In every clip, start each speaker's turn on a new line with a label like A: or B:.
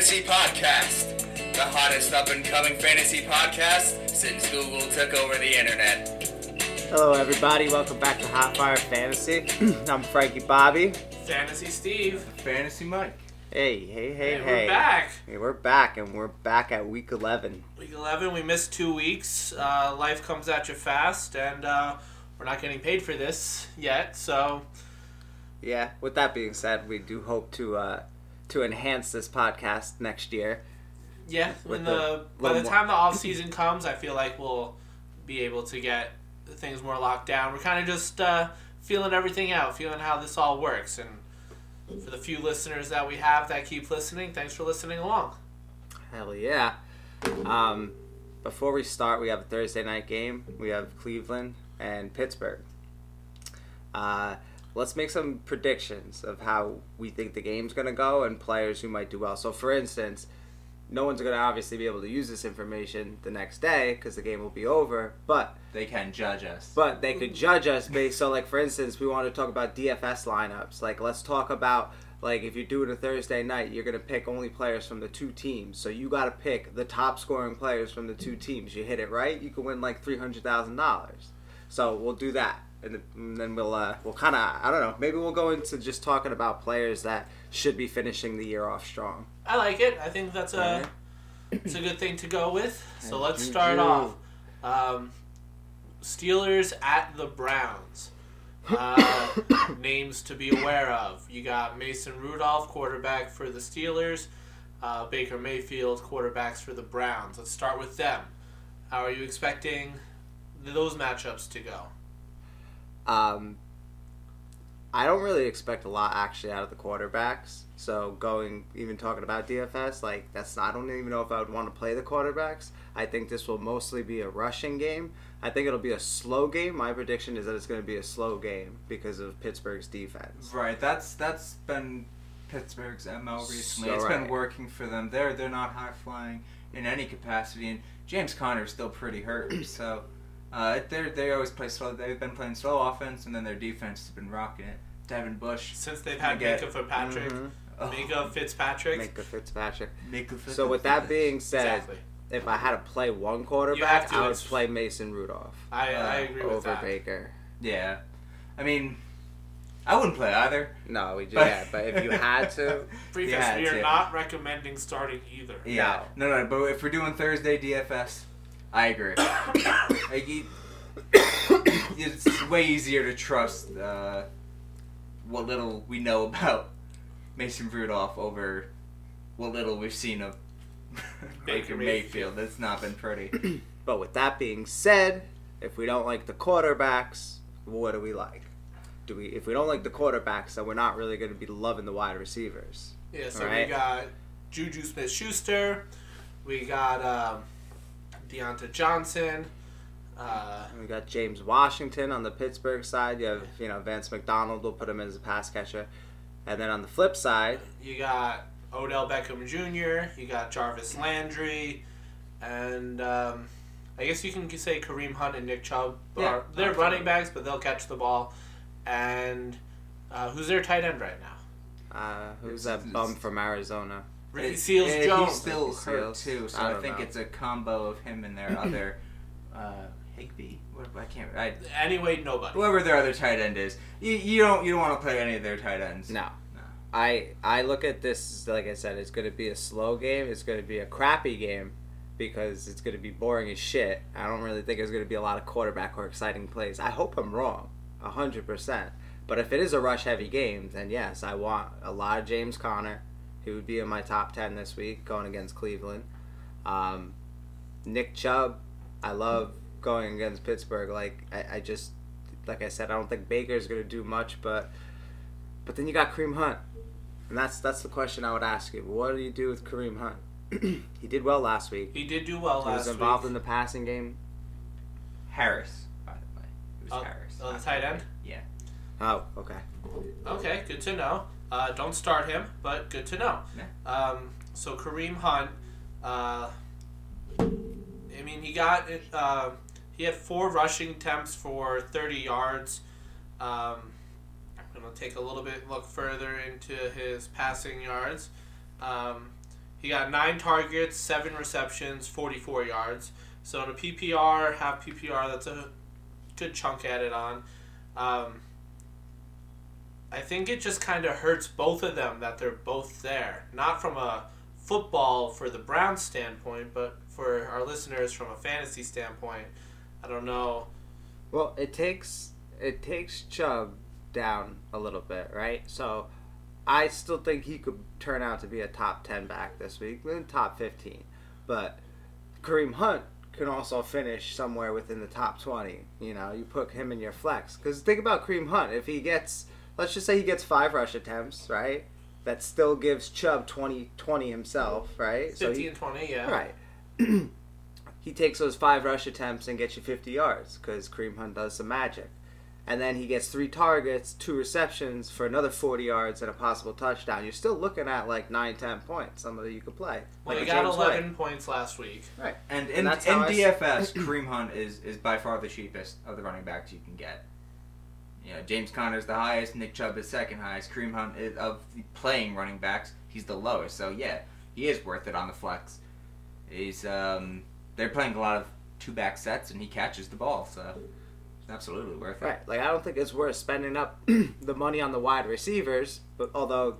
A: Fantasy Podcast, the hottest up and coming fantasy podcast since Google took over the internet.
B: Hello, everybody. Welcome back to Hot Fire Fantasy. I'm Frankie Bobby.
C: Fantasy Steve.
D: Fantasy Mike.
B: Hey, hey, hey,
C: And
B: hey.
C: We're back.
B: Hey, we're back, and we're back at week 11.
C: Week 11, we missed two weeks. Uh, life comes at you fast, and uh, we're not getting paid for this yet, so
B: Yeah. With that being said, we do hope to uh, to enhance this podcast next year.
C: yeah, when
B: the
C: the, by
B: little
C: the
B: more-
C: time the off season comes, I feel like we'll be able to get things more locked down. We're kind of just uh, feeling everything out, feeling how this all works, and for the few listeners that we have that keep listening, thanks for listening along.
B: Hell yeah. Um, before we start, we have a Thursday night game. We have Cleveland and Pittsburgh. Uh, let's make some predictions of how we think the game's going to go and players who might do well. So, for instance, no one's going to obviously be able to use this information the next day because the game will be over. But
D: They can judge us.
B: but they could judge us based so like for instance we want to talk about dfs lineups. Like let's talk about like if you're doing a thursday night you're going to pick only players from the two teams. So you got to pick the top scoring players from the two teams. You hit it right you can win like $300000 so we'll do that. And and then we'll uh, we'll kind of i don't know maybe we'll go into just talking about players that should be finishing the year off strong
C: I like it. I think that's a it's a good thing to go with. So let's start off. Um, Steelers at the Browns. Uh, names to be aware of. You got Mason Rudolph, quarterback for the Steelers. Uh, Baker Mayfield, quarterbacks for the Browns. Let's start with them. How are you expecting those matchups to go?
B: Um, I don't really expect a lot actually out of the quarterbacks. So going even talking about DFS, like that's I don't even know if I would want to play the quarterbacks. I think this will mostly be a rushing game. I think it'll be a slow game. My prediction is that it's going to be a slow game because of Pittsburgh's defense.
D: Right, that's that's been Pittsburgh's MO recently.
B: So
D: It's
B: right.
D: been working for them. They're they're not high flying in any capacity, and James Conner's still pretty hurt. So uh, they they always play slow. They've been playing slow offense, and then their defense has been rocking it. Devin Bush,
C: Since they've had
D: get-
C: Minkah Fitzpatrick,
B: Mhm.
D: Oh,
C: Minkah Fitzpatrick.
B: Minkah Fitzpatrick.
D: Mika Fitzpatrick.
B: So with that being said,
C: Exactly.
B: if I had to play one quarterback,
C: to,
B: I would play Mason Rudolph
C: I, I
D: Uh,
C: agree with that.
B: over
C: that.
B: Baker.
D: yeah, I mean, I wouldn't play either.
B: No, we
D: But-
B: yeah, but if you had to,
C: Preface,
D: Yeah,
C: we are
D: too.
C: not recommending starting either.
D: Yeah, no, no, but if we're doing Thursday DFS, I agree. like, you- it's way easier to trust uh, what little we know about Mason Rudolph over what little we've seen of Baker Mayfield. That's not been pretty.
B: But with that being said, if we don't like the quarterbacks, what do we like? Do we if we don't like the quarterbacks, then we're not really going to be loving the wide receivers.
C: Yeah, so
B: Alright.
C: we got Juju Smith Schuster, we got um, Diontae Johnson, uh,
B: We got James Washington on the Pittsburgh side. You have you know Vance McDonald. We'll put him in as a pass catcher, and then on the flip side,
C: you got Odell Beckham Jr., you got Jarvis Landry, and um, I guess you can say Kareem Hunt and Nick Chubb.
D: Yeah,
C: are, they're
D: absolutely.
C: running backs, but they'll catch the ball. And uh, who's their tight end right now?
B: uh, who's
D: It's-
B: that bum
D: it's-
B: from Arizona?
C: Ricky
D: It-
C: Seals
D: yeah,
C: Jones.
D: He's still
B: Ricky
D: hurt
B: Seals.
D: too, so
B: I
D: I, think
B: know.
D: it's a combo of him and their other uh, Higby. What I can't. I,
C: Anyway, nobody.
D: whoever their other tight end is, you, you don't you don't want to play any of their tight ends.
B: No. I I look at this like I said, it's going to be a slow game. It's going to be a crappy game because it's going to be boring as shit. I don't really think there's going to be a lot of quarterback or exciting plays. I hope I'm wrong, hundred percent. But if it is a rush heavy game, then yes, I want a lot of James Conner. He would be in my top ten this week going against Cleveland. Um, Nick Chubb, I love going against Pittsburgh. Like I, I just like I said, I don't think Baker's going to do much, but but then you got Kareem Hunt. And that's that's the question I would ask you. What do you do with Kareem Hunt? he did well last week.
C: He did do well last week.
B: He was involved
C: week.
B: in the passing game.
D: Harris, by the way. It was
C: Oh,
D: Harris.
C: oh, the
D: not
C: tight
D: Baker.
C: end?
D: Yeah.
B: Oh, okay.
C: Okay, good to know. Uh, don't start him, but good to know.
D: Yeah.
C: Um, so Kareem Hunt, uh, I mean, he got it. Uh, he had four rushing attempts for thirty yards. Um, I'm gonna take a little bit look further into his passing yards. Um, he got nine targets, seven receptions, forty-four yards. So in a PPR, half PPR, that's a good chunk added on. Um, I think it just kind of hurts both of them that they're both there. Not from a football for the Browns standpoint, but for our listeners from a fantasy standpoint. I don't know.
B: Well, it takes it takes Chubb down a little bit, right? So I still think he could turn out to be a top ten back this week, then top fifteen. But Kareem Hunt can also finish somewhere within the top twenty. You know, you put him in your flex because think about Kareem Hunt. If he gets, let's just say he gets five rush attempts, right? That still gives Chubb 20, 20 himself, right?
C: 15
B: he,
C: and 20, yeah.
B: Right. he takes those five rush attempts and gets you 50 yards because Kareem Hunt does some magic. And then he gets three targets, two receptions for another 40 yards and a possible touchdown. You're still looking at like 9, 10 points, somebody you could play.
C: Well,
B: Like
C: he got
B: James
C: 11 points last week.
B: Right.
D: And
B: And
D: in,
B: that's
D: in
B: how I s-
D: DFS, Kareem Hunt is, is by far the cheapest of the running backs you can get. You know, James Conner's the highest, Nick Chubb is second highest. Kareem Hunt is of the playing running backs, he's the lowest. So yeah, he is worth it on the flex. He's um, they're playing a lot of two back sets, and he catches the ball, so it's absolutely worth it.
B: Right. Like, I don't think it's worth spending up the money on the wide receivers, but although.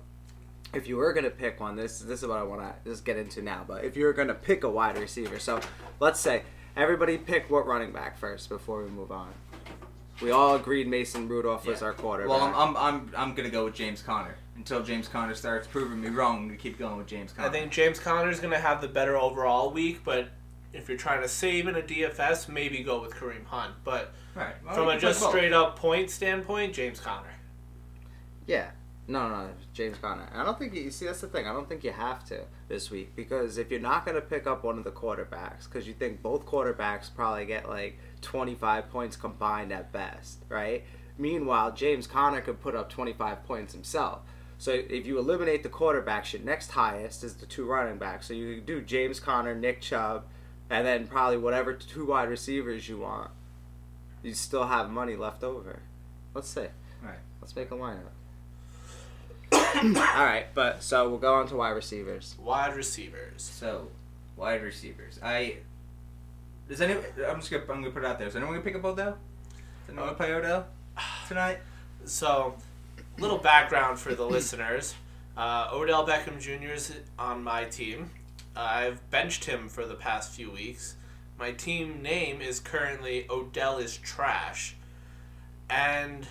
B: If you were gonna pick one, this this is what I want to just get into now. But if you were gonna pick a wide receiver, so let's say everybody pick what running back first before we move on. We all agreed Mason Rudolph was
D: Yeah.
B: our quarterback.
D: Well, I'm, I'm I'm I'm gonna go with James Conner until James Conner starts proving me wrong. I'm gonna keep going with James Conner.
C: I think James Conner is going to have the better overall week, but if you're trying to save in a DFS, maybe go with Kareem Hunt. But
D: right. Well,
C: from a just straight up point standpoint, James Conner.
B: Yeah. No, no, no, James Conner. I don't think you see that's the thing. I don't think you have to this week because if you're not going to pick up one of the quarterbacks because you think both quarterbacks probably get like 25 points combined at best, right? Meanwhile, James Conner could put up 25 points himself. So if you eliminate the quarterbacks, your next highest is the two running backs. So you do James Conner, Nick Chubb, and then probably whatever two wide receivers you want. You still have money left over. Let's see.
D: Right.
B: Let's make a lineup. All right, but so we'll go on to wide receivers.
C: Wide receivers.
D: So, wide receivers. I does anyone? I'm just gonna I'm gonna put it out there. Is anyone gonna pick up Odell? Is anyone gonna play Odell tonight?
C: So, little background for the listeners. Uh, Odell Beckham Jr. is on my team. I've benched him for the past few weeks. My team name is currently Odell is Trash. And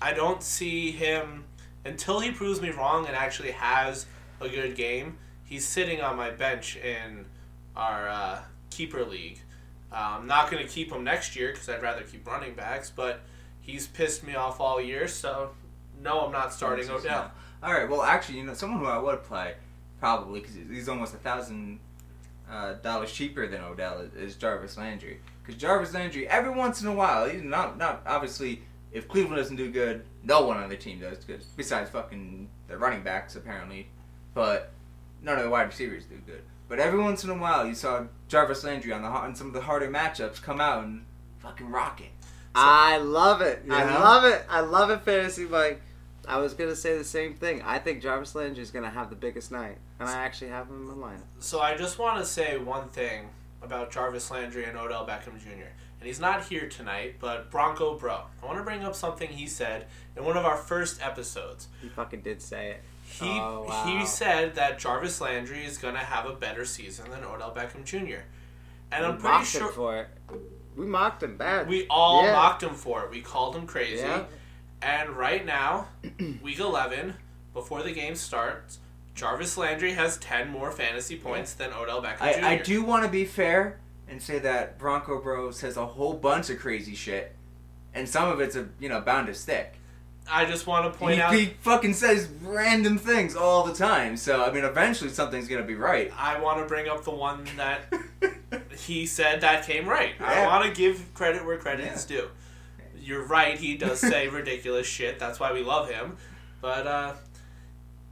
C: I don't see him until he proves me wrong and actually has a good game. He's sitting on my bench in our uh, keeper league. Uh, I'm not going to keep him next year because I'd rather keep running backs, but he's pissed me off all year, so no, I'm not starting Odell.
D: All right. Well, actually, you know, someone who I would play probably because he's almost a thousand uh, dollars cheaper than Odell is, is Jarvis Landry. Because Jarvis Landry, every once in a while, he's not not obviously. If Cleveland doesn't do good, no one on the team does good. Besides fucking the running backs, apparently, but none of the wide receivers do good. But every once in a while, you saw Jarvis Landry on the on some of the harder matchups come out and fucking rock it.
B: I love it. I love it. I love it, fantasy Mike. I was gonna say the same thing. I think Jarvis Landry is gonna have the biggest night, and I actually have him in my lineup.
C: So I just want to say one thing about Jarvis Landry and Odell Beckham Jr. And he's not here tonight, but Bronco Bro. I want to bring up something he said in one of our first episodes.
B: He fucking did say it.
C: He
B: Oh, wow.
C: he said that Jarvis Landry is gonna have a better season than Odell Beckham Jr. And I'm
B: we
C: pretty
B: mocked
C: sure
B: him for it. We mocked him bad.
C: we all
B: Yeah.
C: mocked him for it. We called him crazy.
B: Yeah.
C: And right now, week 11, before the game starts, Jarvis Landry has 10 more fantasy points than Odell Beckham Jr.
D: I, I do want to be fair and say that Bronco Bro says a whole bunch of crazy shit, and some of it's a you know bound to stick.
C: I just want to point
D: he,
C: out.
D: he fucking says random things all the time. So I mean, eventually something's gonna be right.
C: I want to bring up the one that he said that came right. I want to give credit where credit is due. You're right. He does say ridiculous shit. That's why we love him. But uh,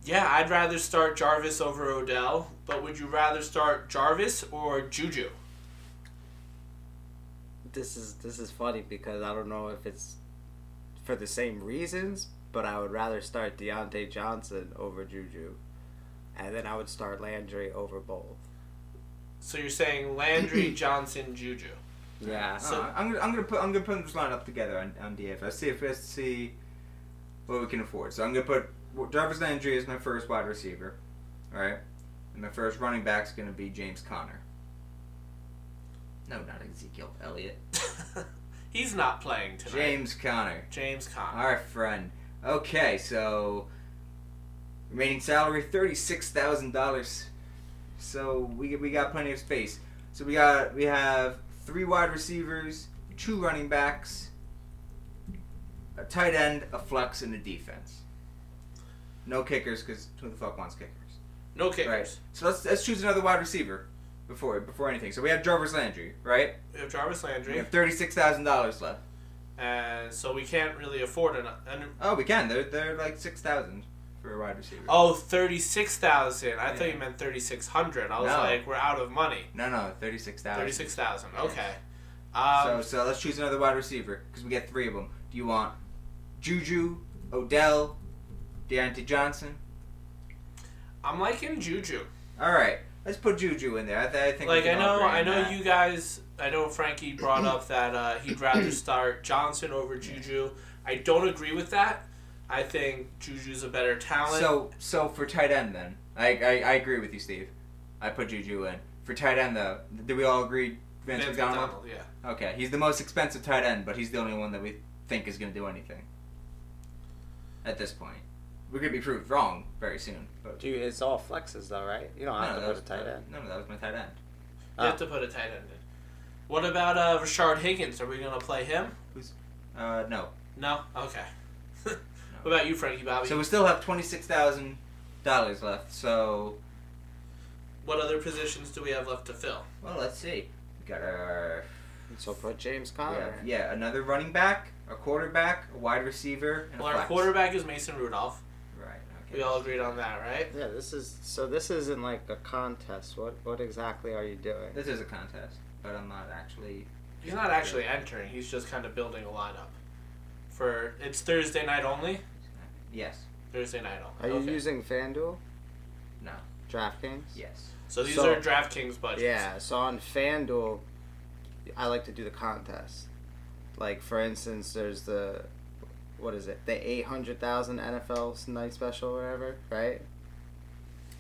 C: yeah, I'd rather start Jarvis over Odell. But would you rather start Jarvis or Juju?
B: This is this is funny because I don't know if it's for the same reasons, but I would rather start Diontae Johnson over Juju, and then I would start Landry over both.
C: So you're saying Landry, Johnson, Juju.
B: Yeah.
C: So-
D: I'm gonna I'm gonna put I'm gonna put this lineup together on, on DFS. See if let's see what we can afford. So I'm gonna put well, Jarvis Landry as my first wide receiver, all right, and my first running back's gonna be James Conner. No, not Ezekiel Elliott.
C: He's not playing tonight.
D: James Conner.
C: James Conner.
D: Our friend. Okay, so remaining salary thirty six thousand dollars. So we we got plenty of space. So we got we have three wide receivers, two running backs, a tight end, a flex, and a defense. No kickers because who the fuck wants kickers?
C: No kickers.
D: Right. So let's let's choose another wide receiver before before anything. So we have Jarvis Landry, right?
C: We have Jarvis Landry.
D: We have thirty six thousand dollars left.
C: and so we can't really afford an. an
D: Oh, we can. They're they're like six thousand for a wide receiver.
C: oh, 36,000. I thought you meant 3,600. I was
D: No.
C: like, we're out of money.
D: No, no, thirty-six thousand.
C: 36,000.
D: Yeah.
C: Okay. Um,
D: so, so let's choose another wide receiver because we get three of them. Do you want Juju, Odell, Diontae Johnson?
C: I'm liking Juju.
D: All right, let's put Juju in there. I, th- I think.
C: Like I know, I know
D: that.
C: you guys. I know Frankie brought up that uh, he'd rather start Johnson over Juju. I don't agree with that. I think Juju's a better talent.
D: So, so for tight end, then I, I I agree with you, Steve. I put Juju in for tight end though. Do we all agree? Vince,
C: Vince
D: McDonald?
C: McDonald, yeah.
D: Okay, he's the most expensive tight end, but he's the only one that we think is going to do anything. At this point, we could be proved wrong very soon. But
B: Dude, it's all flexes though, right? You don't
D: no,
B: have
D: that
B: to put
D: was
B: a tight end.
D: No, no, that was my tight end.
C: You have to put a tight end in. What about uh, Rashard Higgins? Are we gonna play him?
D: Uh, no.
C: No. Okay. what about you, Frankie Bobby?
D: So we still have twenty six thousand dollars left. So
C: what other positions do we have left to fill?
D: well, let's see. We got our
B: So put James Conner.
D: have, yeah another running back, a quarterback, a wide receiver, and
C: Well,
D: a
C: our
D: flex.
C: quarterback is Mason Rudolph.
D: Right. Okay.
C: We all agreed on that, right?
B: Yeah, this is so. This isn't like a contest. What what exactly are you doing?
D: This is a contest, but I'm not actually.
C: He's not actually entering. He's just kind of building a lineup. For it's Thursday night only.
D: Yes.
C: Thursday night
B: Are
C: only.
B: you
C: okay.
B: using FanDuel?
D: No.
B: DraftKings?
D: Yes.
C: So these
B: So-
C: are DraftKings budgets.
B: Yeah, so on FanDuel, I like to do the contest. Like, for instance, there's the, what is it, the 800,000 NFL night special or whatever, right?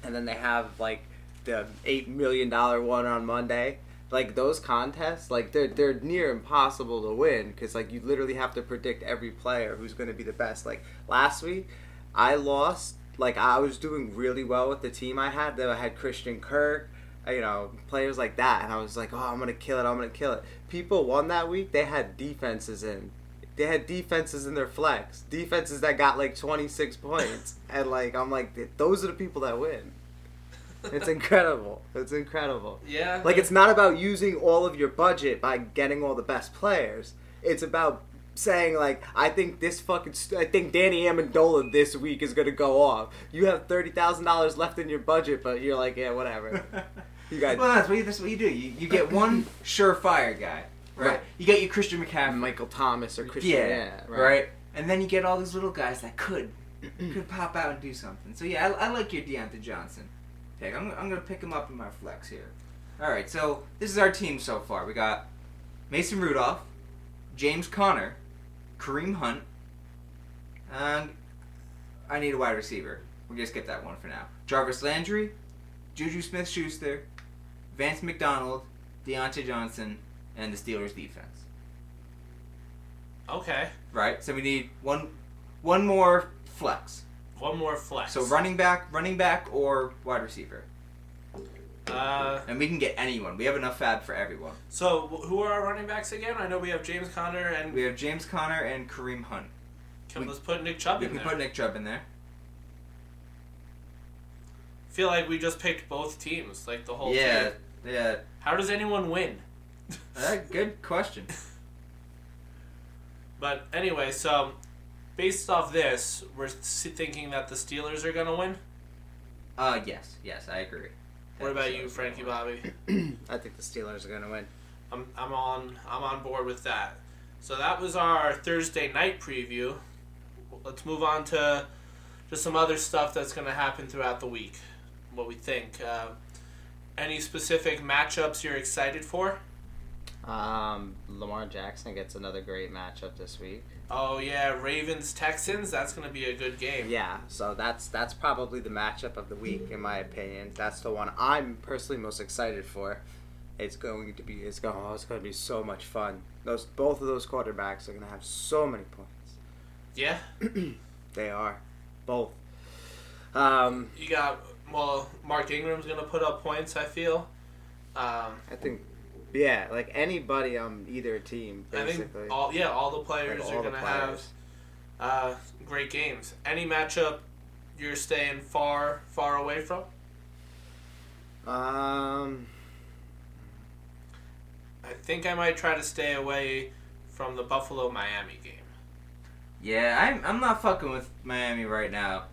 B: And then they have, like, the $8 million one one on Monday. Like, those contests, like, they're, they're near impossible to win because, like, you literally have to predict every player who's going to be the best. Like, last week, I lost. Like, I was doing really well with the team I had. That I had Christian Kirk, you know, players like that. And I was like, oh, I'm to kill it. I'm to kill it. People won that week. They had defenses in. They had defenses in their flex. Defenses that got like 26 points. And, like, I'm like, those are the people that win. It's incredible. It's incredible.
C: Yeah.
B: Like, it's not about using all of your budget by getting all the best players. It's about saying, like, I think this fucking. St- I think Danny Amendola this week is going to go off. You have $30,000 left in your budget, but you're like, yeah, whatever. You got
D: well, that's what you, that's what you do. You, you get one surefire guy, right?
B: Right.
D: You get your Christian McCaffrey,
B: Michael Thomas or Christian.
D: yeah,
B: Yeah,
D: right. And then you get all these little guys that could could pop out and do something. So yeah, I, I like your Diontae Johnson pick. I'm, I'm gonna pick him up in my flex here. All right, so this is our team so far. We got Mason Rudolph, James Conner, Kareem Hunt, and I need a wide receiver. We're gonna skip that one for now. Jarvis Landry, Juju Smith-Schuster, Vance McDonald, Diontae Johnson, and the Steelers defense.
C: Okay.
D: Right. So we need one, one more flex.
C: One more flex.
D: So running back, running back, or wide receiver,
C: Uh,
D: and we can get anyone. We have enough fab for everyone.
C: so who are our running backs again? I know we have James Conner and
D: We have James Conner and Kareem Hunt.
C: can,
D: we-
C: let's put Nick Chubb in there.
D: We
C: in
D: can
C: there.
D: put Nick Chubb in there.
C: feel like we just picked both teams, like the whole
D: yeah,
C: team.
D: yeah.
C: How does anyone win?
D: Uh, good question.
C: But anyway, so based off this, we're thinking that the Steelers are gonna win.
D: Uh, yes, yes, I agree.
C: What about you, Frankie Bobby?
B: I think the Steelers are gonna win.
C: I'm, I'm on I'm on board with that. So that was our Thursday night preview. Let's move on to just some other stuff that's going to happen throughout the week. What we think. Uh, any specific matchups you're excited for?
B: Um, Lamar Jackson gets another great matchup this week.
C: Oh yeah, Ravens Texans. That's going to be a good game.
B: Yeah, so that's that's probably the matchup of the week in my opinion. That's the one I'm personally most excited for. It's going to be it's going oh, it's going to be so much fun. Those both of those quarterbacks are going to have so many points.
C: Yeah.
B: They are both. Um,
C: You got well, Mark Ingram's going to put up points. I feel. Um,
B: I think yeah, like anybody on either team
C: I think all yeah all the players
B: Like,
C: are
B: all the
C: going to have uh, great games. Any matchup you're staying far far away from?
B: Um,
C: I think I might try to stay away from the Buffalo Miami game.
D: Yeah, I'm, I'm not fucking with Miami right now.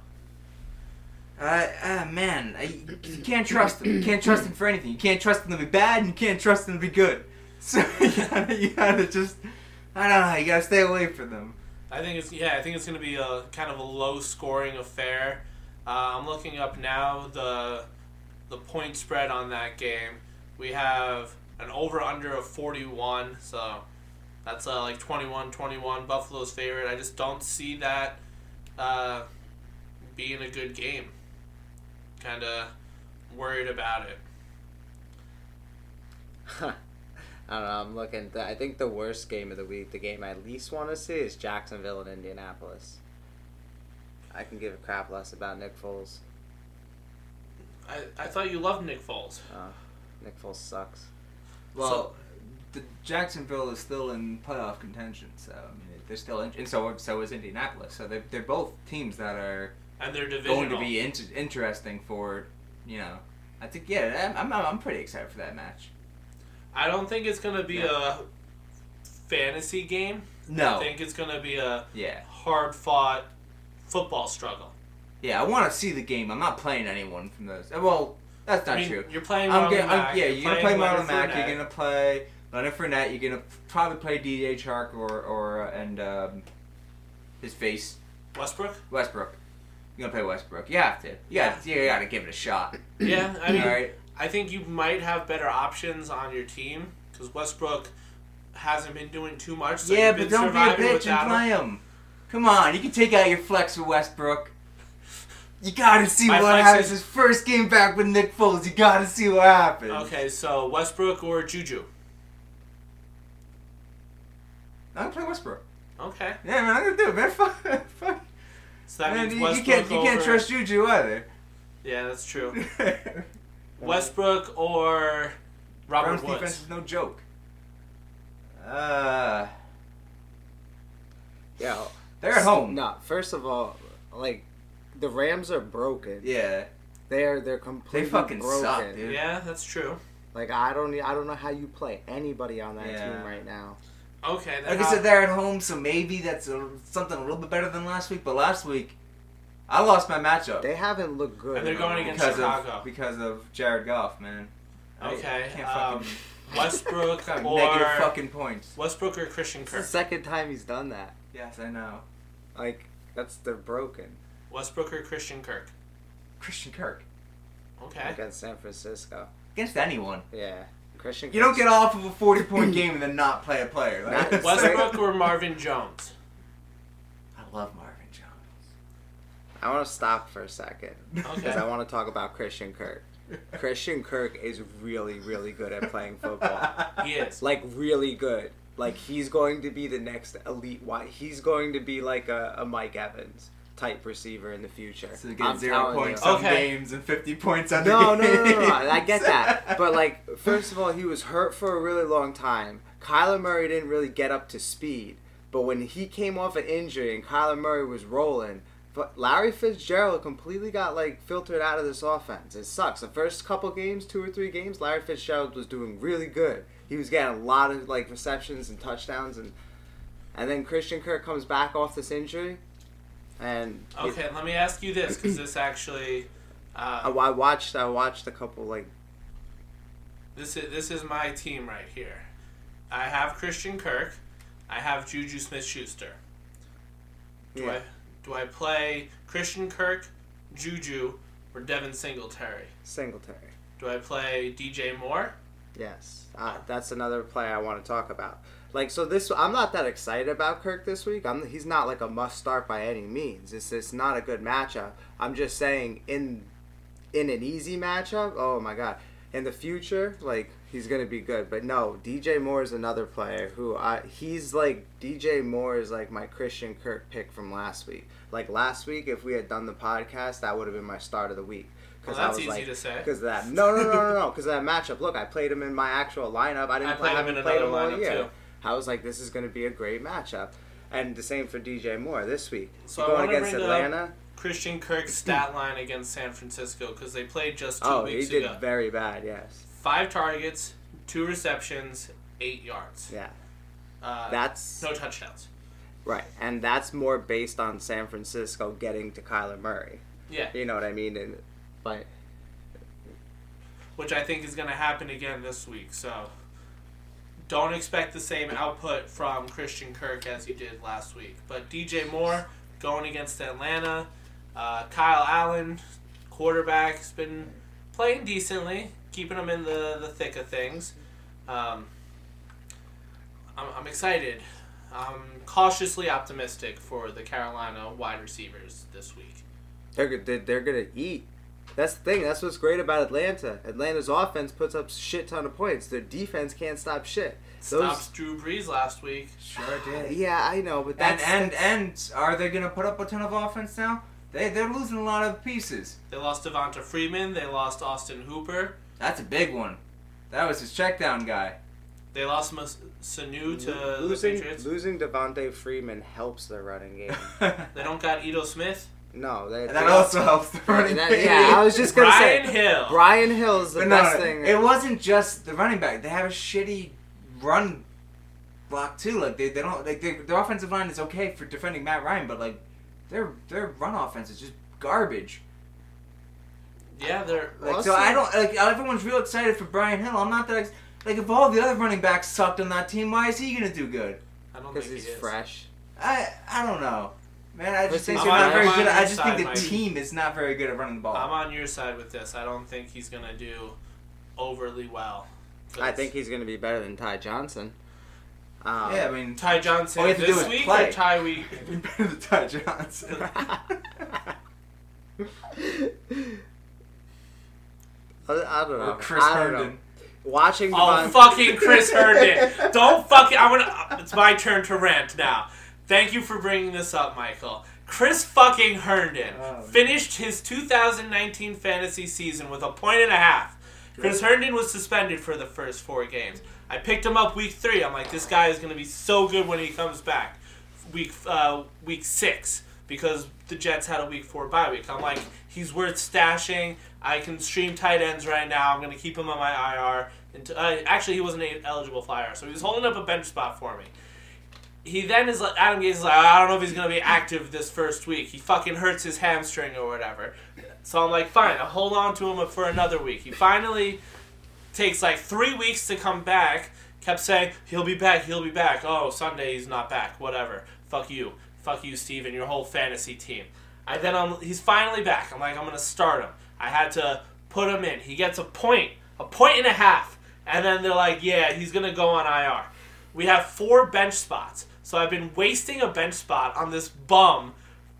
D: Uh, uh man, I, you can't trust them. You can't trust them for anything. You can't trust them to be bad, and you can't trust them to be good. So you gotta, you gotta just, I don't know, you gotta stay away from them.
C: I think it's yeah. I think it's going to be a kind of a low scoring affair. Uh, I'm looking up now the the point spread on that game. We have an over under of 41, so that's uh, like 21-21 Buffalo's favorite. I just don't see that uh, being a good game. Kind of worried about it.
B: I don't know. I'm looking. I think the worst game of the week, the game I least want to see, is Jacksonville and Indianapolis. I can give a crap less about Nick Foles.
C: I, I thought you loved Nick Foles.
B: Oh, Nick Foles sucks.
D: Well, the Jacksonville is still in playoff contention, so I mean they're still in, and so so is Indianapolis. So they're they're both teams that are
C: And they're
D: going to be inter- interesting for you know. I think yeah, I'm, I'm I'm pretty excited for that match.
C: I don't think it's gonna be
D: Yeah.
C: a fantasy game.
D: No, I
C: think it's gonna be a
D: yeah,
C: hard fought football struggle.
D: yeah, I want to see the game. I'm not playing anyone from those. uh, Well, that's not
C: I mean,
D: true.
C: you're playing
D: I'm getting, I'm, yeah, you're gonna play
C: playing
D: Marlon Mack. You're gonna play Leonard Fournette. You're gonna probably play DJ Chark or or uh, and um, his face
C: Westbrook.
D: Westbrook. You're gonna play Westbrook. You have to. You got you gotta give it a shot.
C: Yeah, I mean,
D: All right.
C: I think you might have better options on your team because Westbrook hasn't been doing too much. So
D: yeah,
C: you've
D: but
C: been
D: don't be a bitch and
C: him.
D: play him. Come on, you can take out your flex for Westbrook. You gotta see
C: My
D: what happens.
C: is-
D: His first game back with Nick Foles. You gotta see what happens.
C: Okay, so Westbrook or Juju.
D: I'm gonna play Westbrook.
C: Okay,
D: Yeah, man, I'm gonna do it, man. Fuck, fuck.
C: So that
D: Man,
C: means
D: you, you can't, you can't
C: over-
D: trust Juju either.
C: Yeah, that's true. Westbrook or Robert
D: Browns
C: Woods.
D: defense is no joke. Uh,
B: Yeah.
D: they're at home.
B: No, first of all, like the Rams are broken.
D: Yeah,
B: They're they're completely they
D: fucking
B: broken.
D: suck, dude.
C: Yeah, that's true.
B: Like I don't I don't know how you play anybody on that
D: Yeah.
B: team right now.
C: Okay, then
D: like I
C: how-
D: said, they're at home, so maybe that's a, something a little bit better than last week. But last week, I lost my matchup
B: They haven't looked good.
C: And they're
B: at
C: going against
D: because
C: Chicago.
D: of because of Jared Goff, man. I
C: Okay,
D: can't
C: um,
D: fucking
C: Westbrook
D: got
C: or
D: negative fucking points.
C: Westbrook or Christian
B: It's the
C: Kirk.
B: second time he's done that.
D: Yes, I know.
B: Like that's they're broken
C: Westbrook or Christian Kirk.
D: Christian Kirk
C: Okay.
B: against San Francisco.
D: against anyone.
B: Yeah, Christian.
D: You don't get off of a forty-point game and then not play a player. Like,
B: Not-
C: Westbrook or Marvin Jones.
D: I love Marvin Jones.
B: I want to stop for a second because
C: Okay.
B: I want to talk about Christian Kirk. Christian Kirk is really, really good at playing football.
C: He is.
B: like really good. Like he's going to be the next elite. Wide. He's going to be like a, a Mike Evans type receiver in the future.
D: So get
B: I'm
D: zero
B: telling you.
D: points on
C: Okay.
D: games and fifty points on the
B: No, no, no, no, no. I get that. But like, first of all, he was hurt for a really long time. Kyler Murray didn't really get up to speed. But when he came off an injury and Kyler Murray was rolling, but Larry Fitzgerald completely got like filtered out of this offense. It sucks. The first couple games, two or three games, Larry Fitzgerald was doing really good. He was getting a lot of like receptions and touchdowns and and then Christian Kirk comes back off this injury, and
C: Okay, let me ask you this because this actually,
B: I,
C: uh,
B: I watched I watched a couple like
C: this is this is my team right here. I have Christian Kirk. I have Juju Smith Schuster. Do
B: yeah,
C: I do I play Christian Kirk, Juju, or Devin Singletary?
B: Singletary.
C: Do I play DJ Moore?
B: Yes, uh, that's another play I want to talk about. Like so, this I'm not that excited about Kirk this week. I'm he's not like a must start by any means. It's it's not a good matchup. I'm just saying in in an easy matchup. Oh my god, in the future, like he's gonna be good. But no, DJ Moore is another player who I he's like DJ Moore is like my Christian Kirk pick from last week. Like last week, if we had done the podcast, that would have been my start of the week.
C: Well,
B: I
C: that's
B: was
C: easy
B: like,
C: to say.
B: because of that. No, no, no, no, no. Because of that matchup. Look, I played him in my actual lineup. I didn't
C: I
B: play,
C: played him in
B: played him all
C: lineup,
B: year.
C: too.
B: I was like, this is going to be a great matchup. And the same for DJ Moore this week.
C: So
B: going against Atlanta.
C: Christian Kirk's stat line against San Francisco because they played just two
B: Oh, he
C: weeks
B: did
C: ago.
B: very bad. Yes.
C: Five targets, two receptions, eight yards.
B: Yeah.
C: Uh,
B: That's
C: no touchdowns.
B: right, and that's more based on San Francisco getting to Kyler Murray.
C: Yeah,
B: You know what I mean? And but
C: which I think is going to happen again this week. So don't expect the same output from Christian Kirk as you did last week. But DJ Moore going against Atlanta. Uh, Kyle Allen, quarterback, has been playing decently, keeping them in the, the thick of things. Um, I'm, I'm excited. I'm cautiously optimistic for the Carolina wide receivers this week.
B: they're they're, they're gonna eat. That's the thing. That's what's great about Atlanta. Atlanta's offense puts up shit ton of points. Their defense can't stop shit. Those-
C: Stops Drew Brees last week.
D: Sure did.
B: Yeah, I know, but
D: And
B: that's
D: and
B: that's-
D: and are they gonna put up a ton of offense now? They they're losing a lot of pieces.
C: They lost Devonta Freeman. They lost Austin Hooper.
D: That's a big one. That was his check down guy.
C: They lost Mas- Sanu to the
B: losing
C: Patriots.
B: losing Devonta Freeman helps their running game.
C: They don't got Ito Smith.
B: No, they,
D: And
B: they
D: that also helps the running
B: that-
D: game.
B: yeah, I was just gonna say
C: Brian
B: say
C: Hill.
B: Brian Hill's the
D: But
B: best
D: no,
B: thing.
D: it wasn't just the running back. They have a shitty run block too. Like they, they don't like they, their offensive line is okay for defending Matt Ryan, but like their their run offense is just garbage.
C: Yeah, they're
D: Like
B: Well,
D: so, I don't like everyone's real excited for Brian Hill. I'm not that ex- like if all the other running backs sucked on that team, why is he gonna do good?
C: I don't
B: because
C: think
B: he's
C: he is.
B: fresh.
D: I I don't know, man. I just think
B: I'm
D: they're not very good. I just think the
C: Mike.
D: team is not very good at running the ball.
C: I'm on your side with this. I don't think he's gonna do overly well.
B: I think he's going to be better than Ty Johnson. Um,
D: yeah, I mean,
C: Ty Johnson
D: All you have to
C: this
D: is
C: week
D: play.
C: or Ty week.
D: be better than Ty Johnson.
B: I, I don't know.
D: or Chris
B: I don't know.
D: Herndon.
B: Watching
C: Oh
B: Devon-
C: fucking Chris Herndon! Don't fucking. I'm gonna. It's my turn to rant now. Thank you for bringing this up, Michael. Chris fucking Herndon
D: Oh.
C: finished his 2019 fantasy season with a point and a half. Chris Herndon was suspended for the first four games. I picked him up week three. I'm like, this guy is going to be so good when he comes back. Week uh, week six because the Jets had a week four bye week. I'm like, he's worth stashing. I can stream tight ends right now. I'm going to keep him on my IR. Until, uh, actually, he wasn't eligible for IR, so he was holding up a bench spot for me. He then is like, Adam Gase is like, I don't know if he's to be active this first week. He fucking hurts his hamstring or whatever. So I'm like, fine, I'll hold on to him for another week. He finally takes like three weeks to come back. Kept saying he'll be back, he'll be back. Oh, Sunday he's not back. Whatever. Fuck you. Fuck you, Steve, and your whole fantasy team. I then I'm, he's finally back. I'm like, I'm gonna start him. I had to put him in. He gets a point, a point and a half, and then they're like, yeah, he's gonna go on IR. We have four bench spots, so I've been wasting a bench spot on this bum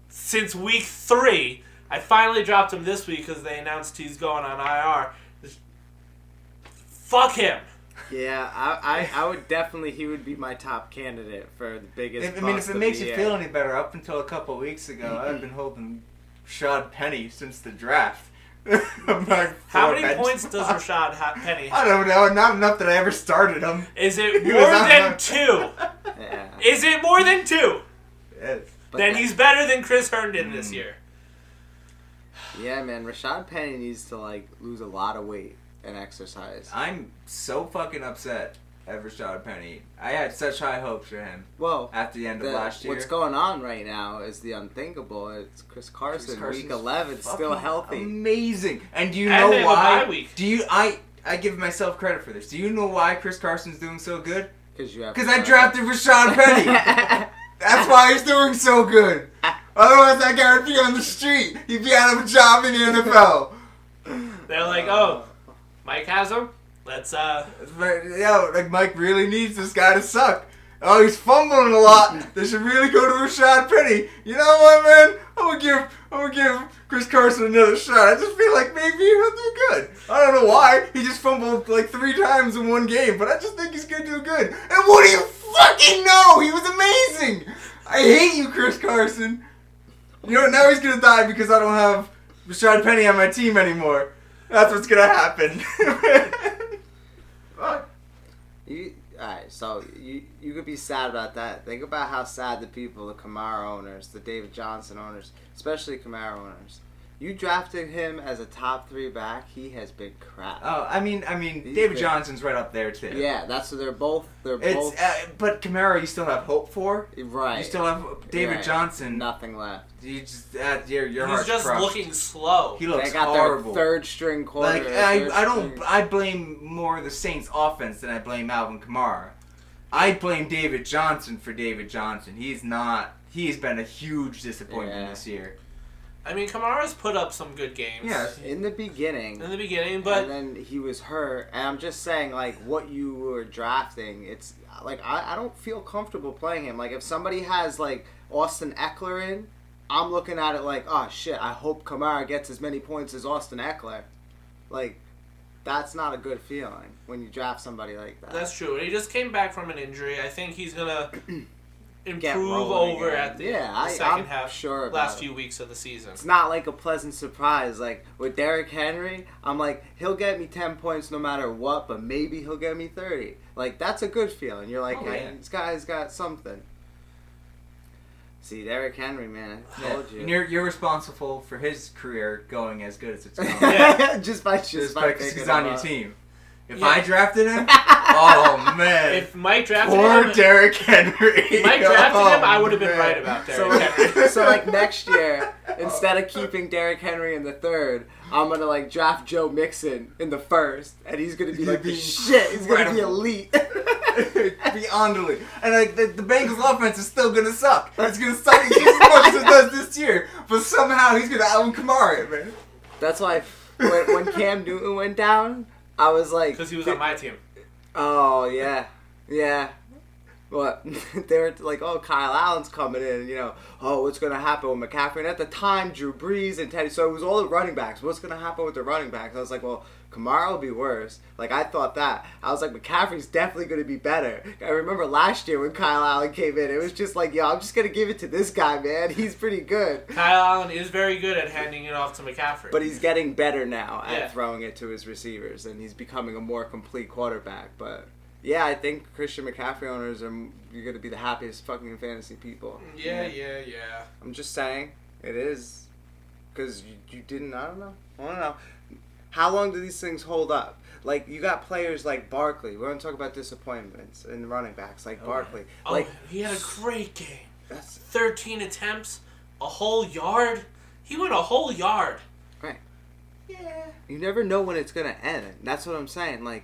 C: since week three. I finally dropped him this week because they announced he's going on IR. Just Fuck him.
B: Yeah, I, I, I would definitely. He would be my top candidate for the biggest.
D: If, I mean, if it makes you
B: year.
D: feel any better, up until a couple weeks ago, I've been holding Shad Penny since the draft. I'm
C: How many
D: bench
C: points does. Rashad ha- Penny
D: I don't know. Not enough that I ever started him.
C: Is it more than two?
B: Yeah.
C: Is it more than two?
D: Yes.
C: Then
B: that-
C: he's better than Chris Herndon this hmm. year.
B: Yeah, man. Rashad Penny needs to like lose a lot of weight and exercise.
D: I'm so fucking upset at Rashad Penny. I had such high hopes for him
B: Well,
D: at the end of last year.
B: what's going on right now is the unthinkable. It's Chris Carson,
D: Chris
B: week 11, still
D: fucking
B: healthy.
D: Amazing. And do you
C: And
D: know
C: they have a
D: why?
C: week.
D: Do you I I give myself credit for this. Do you know why Chris Carson's doing so good?
B: Because you have.
D: Because I drafted Rashad Penny. That's why he's doing so good. Otherwise, that guy would be on the street. He'd be out of a job in the NFL.
C: They're like, oh, Mike has him. Let's uh.
D: Yo, like Mike really needs this guy to suck. Oh, he's fumbling a lot. They should really go to Rashad Penny. You know what, man? I'm gonna give I'm gonna give Chris Carson another shot. I just feel like maybe he'll do good. I don't know why. He just fumbled like three times in one game, but I just think he's gonna do good. And what do you fucking know? He was amazing. I hate you, Chris Carson. You know, now he's gonna die because I don't have Rashad Penny on my team anymore. That's what's gonna happen.
B: You, all right, so you you could be sad about that. Think about how sad the people, the Kamara owners, the David Johnson owners, especially Kamara owners. You drafted him as a top three back. He has been crap.
D: Oh, I mean, I mean,
B: He's
D: David
B: good.
D: Johnson's right up there too.
B: Yeah, that's what they're both. They're
D: It's
B: both
D: uh, but Kamara, you still have hope for.
B: right.
D: You still have David
B: Right.
D: Johnson.
B: Nothing left.
D: You just uh, your your
C: He's just
D: crushed.
C: looking slow.
D: He looks
B: they got
D: horrible.
B: their third string quarter.
D: like I, I don't
B: string-
D: I blame more the Saints offense than I blame Alvin Kamara. I blame David Johnson for David Johnson. He's not. He's been a huge disappointment
B: Yeah.
D: this year.
C: I mean, Kamara's put up some good games.
D: Yeah.
B: in the beginning.
C: In the beginning, but
B: and then he was hurt. And I'm just saying, like, what you were drafting, it's like I, I don't feel comfortable playing him. Like, if somebody has like Austin Ekeler in, I'm looking at it like, oh shit, I hope Kamara gets as many points as Austin Ekeler. Like, that's not a good feeling when you draft somebody like that.
C: that's true. And he just came back from an injury. I think he's gonna improve over
B: again.
C: at the,
B: Yeah,
C: the
B: I-
C: 2nd
B: I'm
C: half,
B: sure about
C: last
B: it.
C: few weeks of the season.
B: it's not like a pleasant surprise. Like with Derrick Henry, I'm like, he'll get me 10 points no matter what, but maybe he'll get me 30. Like, that's a good feeling. You're like,
D: Oh,
B: hey, this guy's got something. See, Derrick Henry, man, I
D: Yeah.
B: told you.
D: And you're you're responsible for his career going as good as it's going.
C: Yeah.
B: just by just,
D: Just
B: by
D: because he's on
B: him
D: your
B: up.
D: team. If
C: Yeah.
D: I drafted him, oh man,
C: If Mike drafted
D: poor
C: him,
D: Derrick Henry.
C: if Mike drafted him,
D: Oh,
C: I would have been oh,
D: man.
C: right about
B: So,
C: Derrick Henry.
B: so like next year, instead of keeping Derrick Henry in the third, I'm gonna like draft Joe Mixon in the first, and he's gonna be
D: He's
B: like
D: gonna
B: the
D: be
B: shit. He's gonna be
D: incredible.
B: elite.
D: Beyond elite. And like the, the Bengals offense is still gonna suck. It's gonna suck just as much as it does this year. But somehow he's gonna Alvin Kamara it, man.
B: That's why when, when Cam Newton went down, I was like,
C: Because he was on my team.
B: Oh yeah, yeah. What they were like, oh, Kyle Allen's coming in. You know, oh, what's gonna happen with McCaffrey? And at the time, Drew Brees and Teddy. So it was all the running backs. What's gonna happen with the running backs? I was like, well, Kamara will be worse. Like I thought that. I was like, McCaffrey's definitely gonna be better. I remember last year when Kyle Allen came in, it was just like, yo, I'm just gonna give it to this guy, man. He's pretty good.
C: Kyle Allen is very good at handing it off to McCaffrey.
B: But he's getting better now at
C: Yeah.
B: throwing it to his receivers, and he's becoming a more complete quarterback. But yeah, I think Christian McCaffrey owners are you're gonna be the happiest fucking fantasy people.
C: yeah, yeah, yeah.
B: I'm just saying it is because you, you didn't. I don't know. I don't know. How long do these things hold up? Like you got players like Barkley. We're gonna talk about disappointments in running backs like
D: Oh,
B: Barkley.
C: Oh,
B: Like
C: he had a great game.
B: that's
C: 13 attempts, a whole yard. He went a whole yard. Right.
B: Yeah. You never know when it's gonna end. That's what I'm saying. Like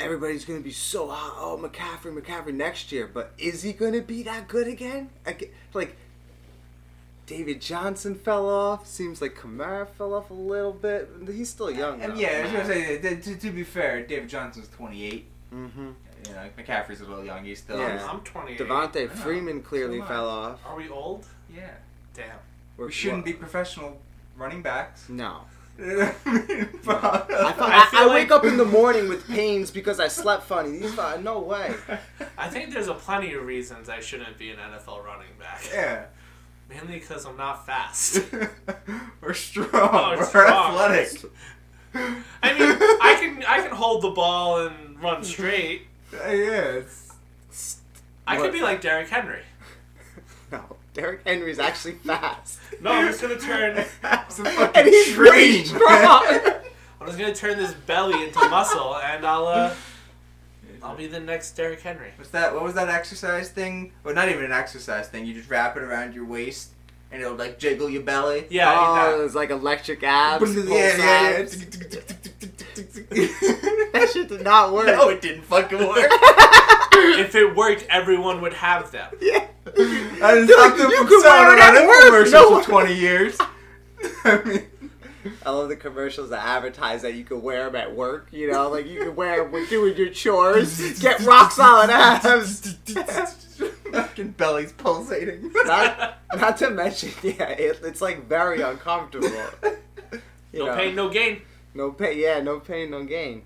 B: everybody's gonna be so hot. Oh, McCaffrey, McCaffrey next year, but is he gonna be that good again? Ag- Like David Johnson fell off. Seems like Kamara fell off a little bit. He's still young. Though.
D: yeah, I was gonna say to, to, to be fair, David Johnson's 28.
B: Mm-hmm.
D: You know, McCaffrey's a little young. He's still.
B: Yeah.
C: I'm 28.
D: Devonta.
B: Freeman clearly
D: So am I.
B: fell off.
C: Are we old?
D: Yeah.
C: Damn.
D: We shouldn't be professional running backs.
B: No.
D: I
B: I, thought,
C: I
B: I, I
C: like-
B: wake up in the morning with pains because I slept funny. These guys, no way.
C: I think there's a plenty of reasons I shouldn't be an NFL running back.
D: Yeah.
C: Mainly because I'm not fast.
D: We're strong.
C: Oh,
D: We're
C: strong.
D: athletic.
C: I mean, I can I can hold the ball and run straight.
D: Yeah, it's
C: I
B: What?
C: could be like Derrick Henry.
B: No, Derrick Henry's actually fast.
C: No, I'm just gonna turn.
D: a fucking
B: and he's really strong.
C: I'm just gonna turn this belly into muscle, and I'll uh, I'll be the next Derrick Henry.
D: What's that? What was that exercise thing? Well, not even an exercise thing. You just wrap it around your waist, and it'll like jiggle your belly.
C: Yeah,
B: oh,
C: that-
B: it was like electric abs.
D: yeah, yeah, yeah.
B: that shit did not work.
D: no, it didn't fucking work.
C: if it worked, everyone would have them.
B: Yeah.
D: I just
B: Dude,
D: talked
B: you
D: them
B: could wear it
D: on
B: at work.
D: infomercials
B: No
D: for 20 years. I mean,
B: I love the commercials that advertise that you can wear them at work. You know, like you can wear them when doing your chores. Get rock solid abs.
D: fucking belly's pulsating.
B: not, not to mention, yeah, it, it's like very uncomfortable. You
C: No
B: know,
C: pain, no gain.
B: no pain. Yeah, no pain, no gain.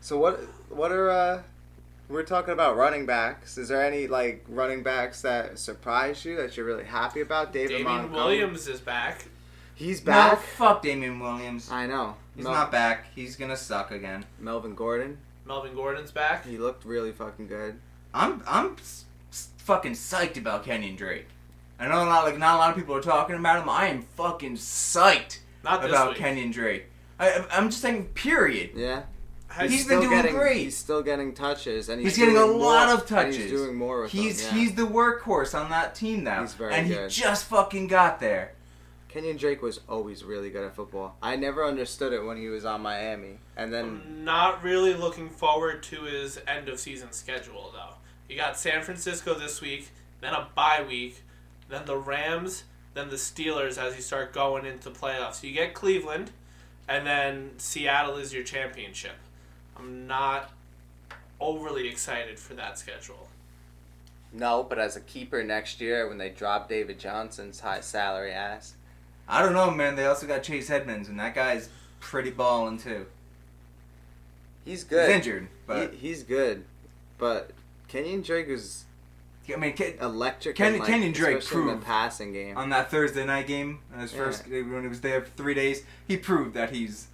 B: So what? What are uh? We're talking about running backs. Is there any like running backs that surprised you that you're really happy about? David
C: Damien Williams is back.
B: He's
D: No,
B: back.
D: fuck Damien Williams.
B: I know.
D: He's
B: Mel-
D: not back. He's gonna suck again.
B: Melvin Gordon.
C: Melvin Gordon's back.
B: He looked really fucking good.
D: I'm I'm s- s- fucking psyched about Kenyon Drake. I know not like not a lot of people are talking about him. I am fucking psyched
C: Not this
D: about
C: week.
D: Kenyon Drake. I, I'm just saying, period.
B: Yeah.
C: Has-
D: He's been
B: still
D: doing
B: getting,
D: great.
B: He's still getting touches, and he's,
D: He's getting a
B: doing
D: lot
B: more-
D: of touches.
B: and he's doing more with
D: He's
B: them, yeah.
D: he's the workhorse on that team now.
B: He's very
D: and
B: good.
D: he just fucking got there.
B: Kenyon Drake was always really good at football. I never understood it when he was on Miami, and then
C: I'm not really looking forward to his end of season schedule though. You got San Francisco this week, then a bye week, then the Rams, then the Steelers as you start going into playoffs. You get Cleveland, and then Seattle is your championship. I'm not overly excited for that schedule.
B: no, but as a keeper next year when they drop David Johnson's high salary ass,
D: I don't know, man. They also got Chase Edmonds, and that guy's pretty balling too.
B: he's good.
D: He's injured, but
B: He, he's good, but Kenyon Drake is
D: I mean, Ke-
B: electric.
D: Ken-
B: in, like,
D: Kenyon Drake
B: in the
D: proved
B: passing game.
D: on that Thursday night game, on his
B: Yeah.
D: first when he was there for three days, he proved that he's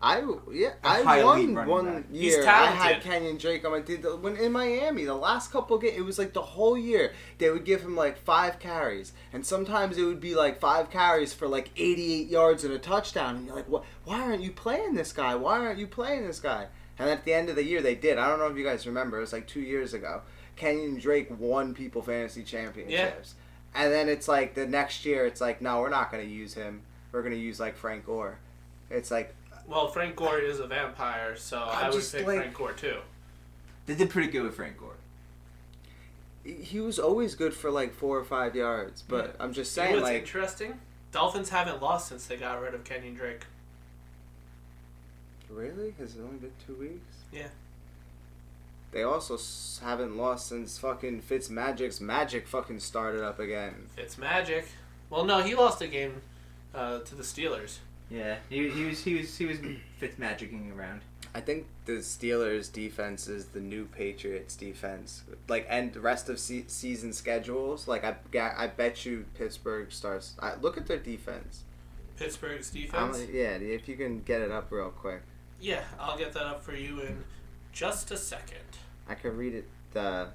B: I yeah,
D: A
B: I won one
D: back.
C: He's
B: year. I had
C: talented.
B: Kenyon Drake on my team. When in Miami, the last couple games, it was like the whole year they would give him like five carries, and sometimes it would be like five carries for like 88 yards and a touchdown. And you're like, what? Why aren't you playing this guy? Why aren't you playing this guy? And at the end of the year, they did. I don't know if you guys remember. It was like two years ago. Kenyon Drake won people fantasy championships. And then it's like the next year, it's like, no, we're not going to use him. We're going to use like Frank Gore. It's like,
C: Well, Frank Gore is a vampire, so i would
B: just
C: pick
B: like-
C: Frank Gore too.
D: they did pretty good with Frank Gore.
B: he was always good for like four or five yards, but I'm just
C: You know
B: saying,
C: what's
B: like,
C: interesting? Dolphins haven't lost since they got rid of Kenyon Drake.
B: really? Has it only been two weeks?
C: Yeah.
B: They also haven't lost since fucking Fitzmagic's magic fucking started up again.
C: It's magic. Well, no, he lost a game uh, to the Steelers.
D: Yeah, he, he was he was he was fifth Fitzmagicking around.
B: I think the Steelers' defense is the new Patriots' defense. Like, and the rest of se- season schedules, like I, I bet you Pittsburgh starts. I, look at their defense.
C: Pittsburgh's
B: I'm-
C: defense.
B: yeah, if you can get it up real quick,
C: Yeah, I'll get that up for you in just a second.
B: I could read it. The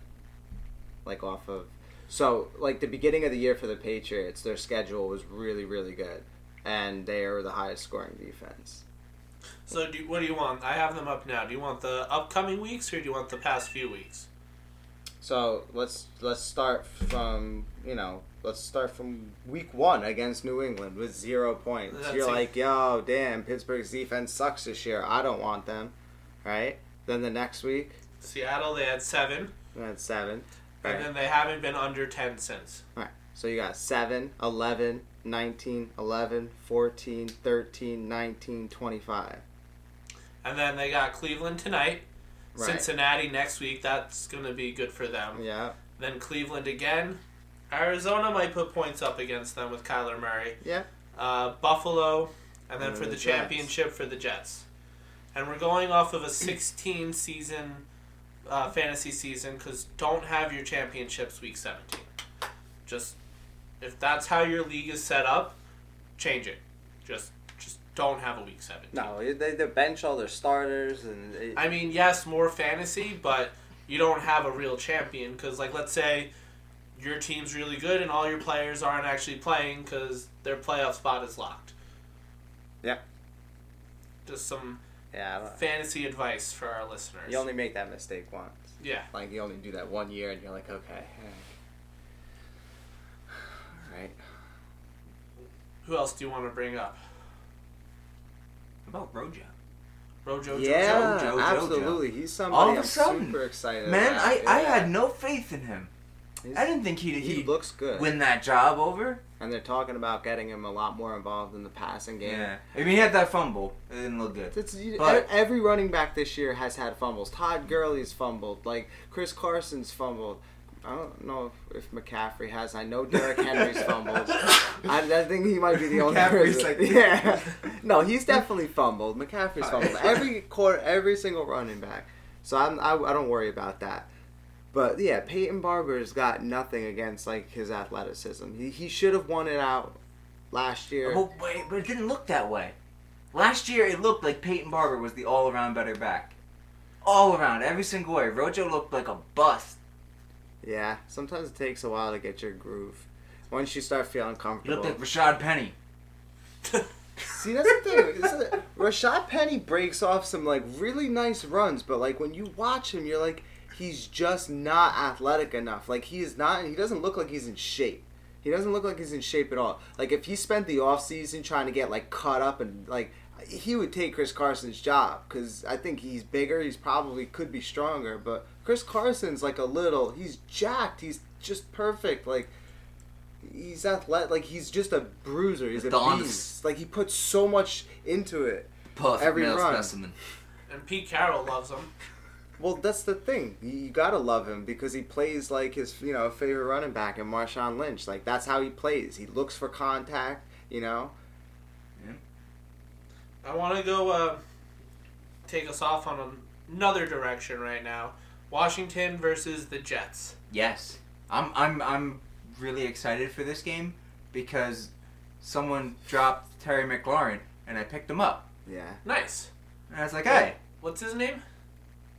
B: like off of. So, like the beginning of the year for the Patriots, their schedule was really, really good, and they are the highest scoring defense.
C: So, do, what do you want? I have them up now. Do you want the upcoming weeks or do you want the past few weeks?
B: So let's let's start from you know let's start from week one against New England with zero points.
C: That's
B: You're
C: it.
B: like, yo, damn, Pittsburgh's defense sucks this year. I don't want them, right? Then the next week,
C: Seattle, they had seven,
B: They had seven. Right.
C: and then they haven't been under 10 since.
B: All right. So you got 7, 11, 19, 11, 14, 13, 19, 25.
C: And then they got Cleveland tonight,
B: Right.
C: Cincinnati next week. That's going to be good for them.
B: Yeah.
C: Then Cleveland again. Arizona might put points up against them with Kyler Murray.
B: Yeah.
C: Uh, Buffalo, and then
B: And
C: for
B: the
C: the championship for the Jets. And we're going off of a 16 season uh, fantasy season because don't have your championships week 17. Just if that's how your league is set up, change it. Just just don't have a week seven.
B: No, they, they bench all their starters and it,
C: I mean, yes, more fantasy, but you don't have a real champion because, like, let's say your team's really good and all your players aren't actually playing because their playoff spot is locked.
B: Yeah.
C: Just some
B: Yeah,
C: fantasy advice for our listeners.
B: you only make that mistake once.
C: yeah.
B: Like you only do that one year, and you're like, okay. Eh. All right.
C: Who else do you want to bring up?
D: What about Rojo?
C: Rojo
B: yeah,
D: Jojo, Jojo.
B: absolutely. He's somebody
D: All of a
B: I'm
D: sudden,
B: super excited.
D: Man,
B: about.
D: I, I had no faith in him.
B: He's-
D: I didn't think he'd,
B: he
D: he'd
B: looks good,
D: win that job over.
B: and they're talking about getting him a lot more involved in the passing game.
D: Yeah. I mean, he had that fumble. It didn't look good.
B: It's, you-
D: But-
B: every running back this year has had fumbles. Todd Gurley's fumbled. Like Chris Carson's fumbled. I don't know if, if McCaffrey has. I know Derrick Henry's fumbled. I, I think he might be the only
D: McCaffrey's
B: person.
D: like-
B: yeah. No, he's definitely fumbled. McCaffrey's fumbled. Every quarter, every single running back. So I'm, I, I don't worry about that. But yeah, Peyton Barber's got nothing against like his athleticism. He, he should have won it out last year.
D: But wait, but it didn't look that way. Last year, it looked like Peyton Barber was the all-around better back. All around, every single way. Rojo looked like a bust.
B: Yeah, sometimes it takes a while to get your groove. Once you start feeling
D: He
B: comfortable.
D: looked like Rashad Penny.
B: See, that's the thing. Is Rashad Penny breaks off some like really nice runs, but like when you watch him, you're like, he's just not athletic enough. Like he is not. He doesn't look like he's in shape. He doesn't look like he's in shape at all. Like if he spent the off season trying to get like caught up and like he would take Chris Carson's job because I think he's bigger. He's probably could be stronger, but Chris Carson's like a little. He's jacked. He's just perfect. Like he's athletic. Like he's just a bruiser. He's a
D: Adonis.
B: beast. Like he puts so much into it.
D: Perfect
B: Every
D: male
B: run.
D: specimen.
C: And Pete Carroll loves him.
B: Well, that's the thing. You, you gotta love him because he plays like his you know favorite running back in Marshawn Lynch. Like that's how he plays. He looks for contact. You know. Yeah.
C: I want to go uh, take us off on another direction right now. Washington versus the Jets.
D: Yes, I'm. I'm. I'm really excited for this game because someone dropped Terry McLaurin and I picked him up.
B: Yeah.
C: Nice.
D: And I was like, hey,
C: What's his name?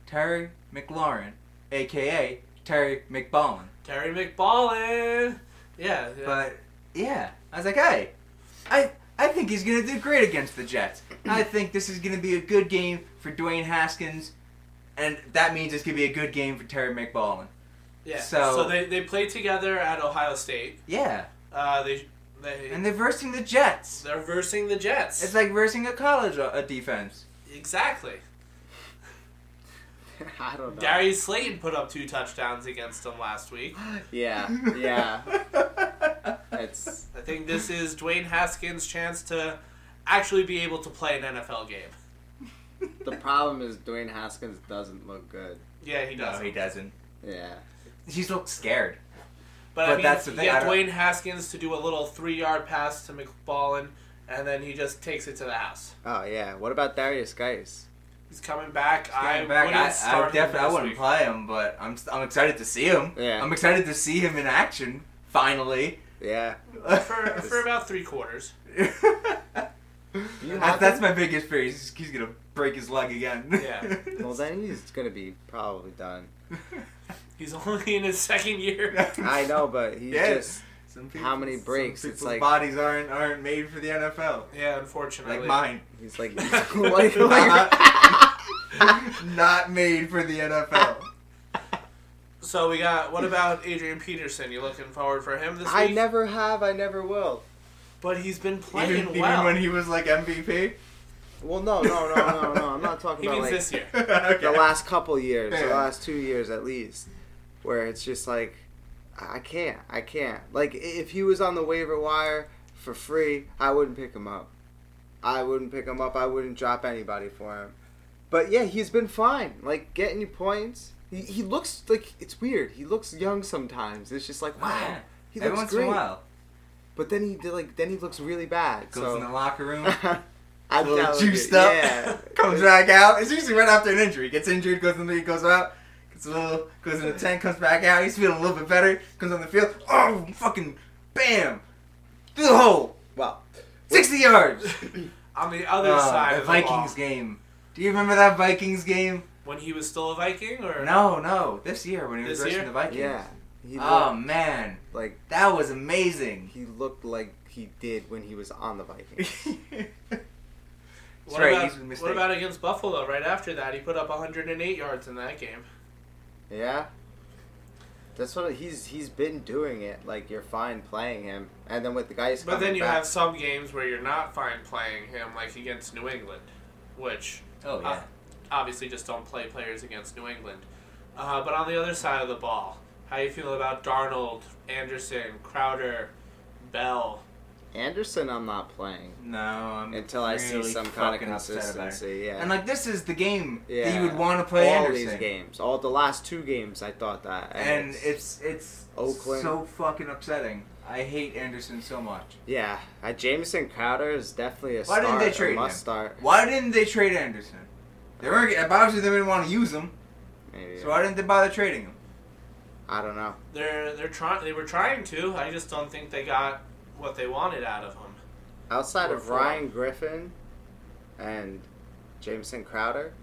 D: Terry McLaurin, aka Terry McBallin.
C: Terry McBallin. Yeah. yeah.
D: But yeah, I was like, hey, I I think he's gonna do great against the Jets. I think this is gonna be a good game for Dwayne Haskins, and that means it's gonna be a good game for Terry McBallin.
C: yeah.
D: so-
C: So, they, they played together at Ohio State.
D: Yeah,
C: Uh, they they
D: and they're versing the Jets.
C: they're versing the Jets.
D: It's like versing a college uh, defense.
C: exactly.
B: I don't know.
C: Darius Slayton put up two touchdowns against them last week.
B: Yeah. Yeah. It's
C: I think this is Dwayne Haskins' chance to actually be able to play an NFL game.
B: The problem is Dwayne Haskins doesn't look good.
C: Yeah, he does.
D: No, he doesn't.
B: Yeah.
D: He's looked scared.
C: But,
D: But
C: I mean,
D: that's the thing,
C: get
D: I
C: Dwayne Haskins to do a little three-yard pass to McBallin, and then he just takes it to the house.
B: Oh yeah. What about Derrius Guice?
C: He's coming back. I
D: Coming back,
C: wouldn't
D: I,
C: start
D: I
C: him
D: definitely I wouldn't
C: week.
D: play him, but I'm I'm excited to see him.
B: Yeah.
D: I'm excited to see him in action finally.
B: Yeah.
C: for, for about three quarters.
B: You
D: That's,
B: have
D: that's
B: him?
D: my biggest fear. He's, he's gonna break his leg again.
C: Yeah.
B: Well, then he's gonna be probably done.
C: He's only in his second year.
B: I know, but he's
D: Yeah.
B: just
D: Some
B: How many
D: some
B: breaks? It's like-
D: bodies aren't aren't made for the NFL.
C: Yeah, unfortunately.
D: Like mine.
B: he's like like, like
D: Not made for the NFL.
C: So we got. What about Adrian Peterson? You looking forward for him this
B: I
C: week?
B: I never have. I never will.
C: But he's been playing
D: Even,
C: well.
D: even when he was like MVP.
B: Well, no, no, no, no, no. I'm not talking
C: he
B: about
C: means
B: like
C: this year.
D: okay.
B: the last couple years, the last two years at least, where it's just like, I can't, I can't. Like if he was on the waiver wire for free, I wouldn't pick him up. I wouldn't pick him up. I wouldn't drop anybody for him. But yeah, he's been fine. Like getting you points. He, he looks like it's weird. He looks young sometimes. It's just like wow,
D: Yeah.
B: he
D: Every
B: looks
D: once
B: great.
D: in a while,
B: But then he did like then he looks really bad.
D: goes
B: so
D: in the locker room,
B: I'm
D: a little
B: telling you,
D: juiced up,
B: Yeah,
D: comes back out. It's usually right after an injury. Gets injured, goes in the goes out, gets a little, goes in the tent, comes back out. He's feeling a little bit better. Comes on the field. Oh, fucking, bam, through the hole,
B: Well,
D: sixty yards.
C: On the other
D: Oh,
C: side
D: the
C: of
D: Vikings
C: the
D: game. Do you remember that Vikings game?
C: when he was still a Viking, or
D: No, no, this year when he was
C: This
D: versing
C: year?
D: the Vikings.
B: yeah, he
D: Oh
B: looked
D: man,
B: like
D: that was amazing.
B: he looked like he did when he was on the Vikings.
C: What
D: right,
C: about
D: he's
C: what about against Buffalo? Right after that, he put up 108 yards in that game.
B: Yeah. That's what he's he's been doing it. Like you're fine playing him, and then with the guys.
C: But then you
B: back-
C: have some games where you're not fine playing him, like against New England, which
D: Oh yeah.
C: uh, obviously just don't play players against New England. Uh, but on the other side of the ball, how you feel about Darnold, Anderson, Crowder, Bell?
B: Anderson. I'm not playing
D: no, I'm
B: until I see
D: really
B: some kind of
D: fucking upset about it.
B: consistency. Yeah.
D: And like this is the game
B: yeah.
D: that you would want to play
B: all
D: Anderson.
B: these games. All the last two games, I thought that.
D: And it's it's
B: Oakland.
D: so fucking upsetting. I hate Anderson so much.
B: yeah, uh, Jamison Crowder is definitely a
D: Why
B: start.
D: didn't they
B: a
D: trade
B: must
D: him?
B: start.
D: Why didn't they trade Anderson? They weren't obviously they didn't want to use him,
B: Maybe.
D: so why didn't they bother trading him?
B: I don't know.
C: They're they're trying. They were trying to. I just don't think they got what they wanted out of him.
B: Outside of. Ryan Griffin and Jamison Crowder,